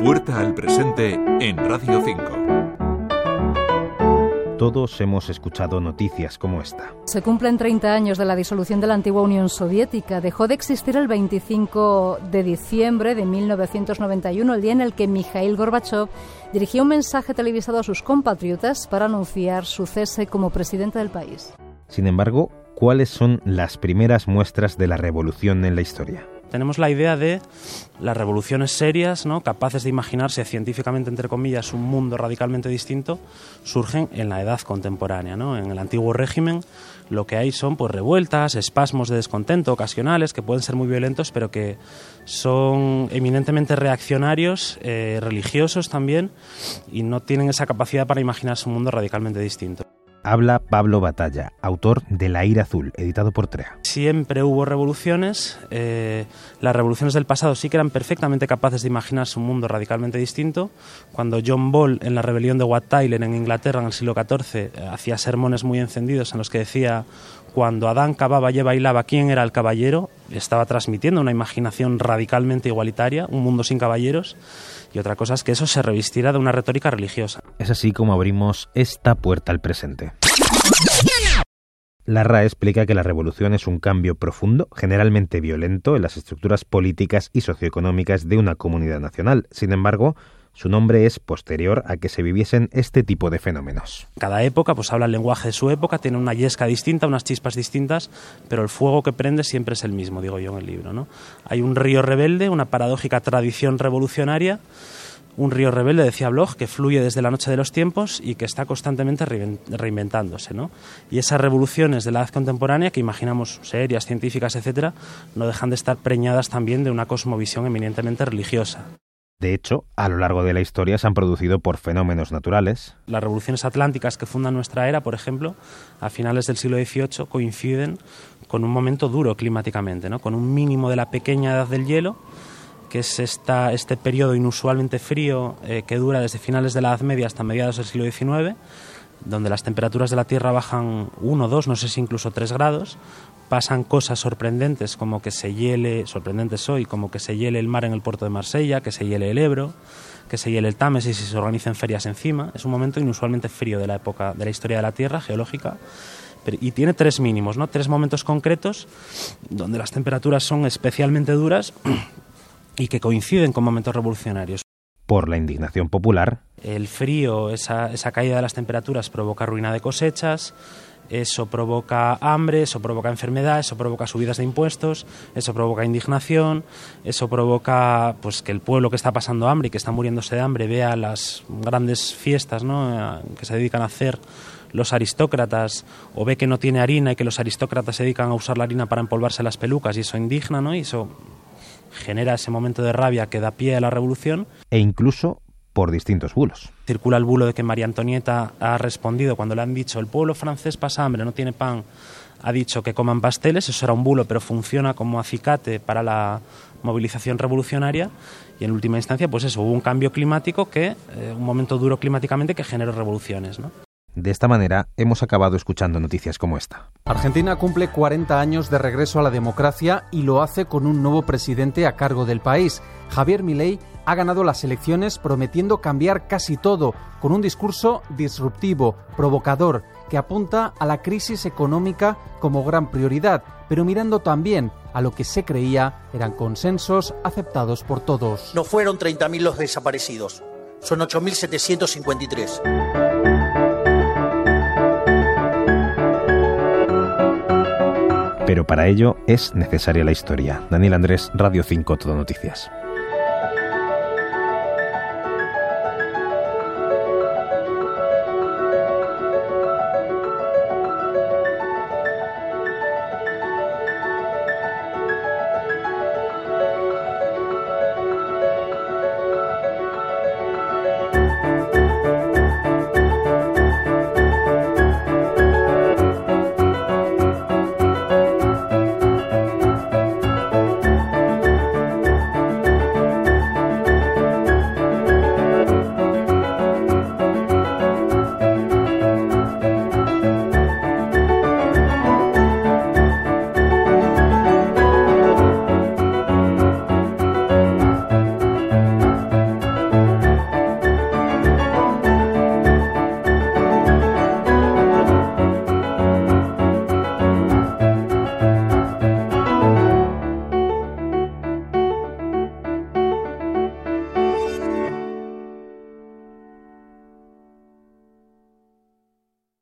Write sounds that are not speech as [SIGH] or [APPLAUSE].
Puerta al presente en Radio 5. Todos hemos escuchado noticias como esta. Se cumplen 30 años de la disolución de la antigua Unión Soviética. Dejó de existir el 25 de diciembre de 1991, el día en el que Mikhail Gorbachev dirigió un mensaje televisado a sus compatriotas para anunciar su cese como presidente del país. Sin embargo, ¿cuáles son las primeras muestras de la revolución en la historia? Tenemos la idea de las revoluciones serias, ¿no? capaces de imaginarse científicamente, entre comillas, un mundo radicalmente distinto, surgen en la edad contemporánea. ¿no? En el antiguo régimen lo que hay son pues, revueltas, espasmos de descontento ocasionales, que pueden ser muy violentos, pero que son eminentemente reaccionarios, eh, religiosos también, y no tienen esa capacidad para imaginarse un mundo radicalmente distinto habla Pablo Batalla, autor de La ira azul, editado por TREA. Siempre hubo revoluciones. Eh, las revoluciones del pasado sí que eran perfectamente capaces de imaginarse un mundo radicalmente distinto. Cuando John Ball, en la rebelión de Wat Tyler en Inglaterra en el siglo XIV, hacía sermones muy encendidos en los que decía cuando Adán cavaba y bailaba quién era el caballero, estaba transmitiendo una imaginación radicalmente igualitaria, un mundo sin caballeros, y otra cosa es que eso se revistiera de una retórica religiosa. Es así como abrimos esta puerta al presente. La RAE explica que la revolución es un cambio profundo, generalmente violento, en las estructuras políticas y socioeconómicas de una comunidad nacional. Sin embargo, su nombre es posterior a que se viviesen este tipo de fenómenos. Cada época pues habla el lenguaje de su época, tiene una yesca distinta, unas chispas distintas, pero el fuego que prende siempre es el mismo, digo yo en el libro. ¿no? Hay un río rebelde, una paradójica tradición revolucionaria, un río rebelde, decía Bloch, que fluye desde la noche de los tiempos y que está constantemente reinventándose. ¿no? Y esas revoluciones de la edad contemporánea, que imaginamos serias, científicas, etcétera, no dejan de estar preñadas también de una cosmovisión eminentemente religiosa. De hecho, a lo largo de la historia se han producido por fenómenos naturales. Las revoluciones atlánticas que fundan nuestra era, por ejemplo, a finales del siglo XVIII coinciden con un momento duro climáticamente, ¿no? con un mínimo de la pequeña edad del hielo, que es esta, este periodo inusualmente frío eh, que dura desde finales de la Edad Media hasta mediados del siglo XIX, donde las temperaturas de la Tierra bajan 1, 2, no sé si incluso 3 grados, pasan cosas sorprendentes como que se hiele, sorprendentes hoy, como que se hiele el mar en el puerto de Marsella, que se hiele el Ebro, que se hiele el Támesis y se organicen ferias encima. Es un momento inusualmente frío de la época de la historia de la Tierra geológica y tiene tres mínimos, ¿no? Tres momentos concretos donde las temperaturas son especialmente duras [CLEARS THROAT] y que coinciden con momentos revolucionarios. Por la indignación popular. El frío, esa, caída de las temperaturas provoca ruina de cosechas, eso provoca hambre, eso provoca enfermedad, eso provoca subidas de impuestos, eso provoca indignación, eso provoca pues que el pueblo que está pasando hambre y que está muriéndose de hambre vea las grandes fiestas ¿no? que se dedican a hacer los aristócratas o ve que no tiene harina y que los aristócratas se dedican a usar la harina para empolvarse las pelucas y eso indigna, ¿no? Y eso genera ese momento de rabia que da pie a la revolución. E incluso por distintos bulos. Circula el bulo de que María Antonieta ha respondido cuando le han dicho el pueblo francés pasa hambre, no tiene pan, ha dicho que coman pasteles, eso era un bulo, pero funciona como acicate para la movilización revolucionaria y en última instancia pues eso, hubo un cambio climático que, eh, un momento duro climáticamente que generó revoluciones. ¿no? De esta manera hemos acabado escuchando noticias como esta. Argentina cumple 40 años de regreso a la democracia y lo hace con un nuevo presidente a cargo del país. Javier Milei ha ganado las elecciones prometiendo cambiar casi todo, con un discurso disruptivo, provocador, que apunta a la crisis económica como gran prioridad, pero mirando también a lo que se creía eran consensos aceptados por todos. No fueron 30.000 los desaparecidos, son 8.753. Pero para ello es necesaria la historia. Daniel Andrés, Radio 5, Todo Noticias.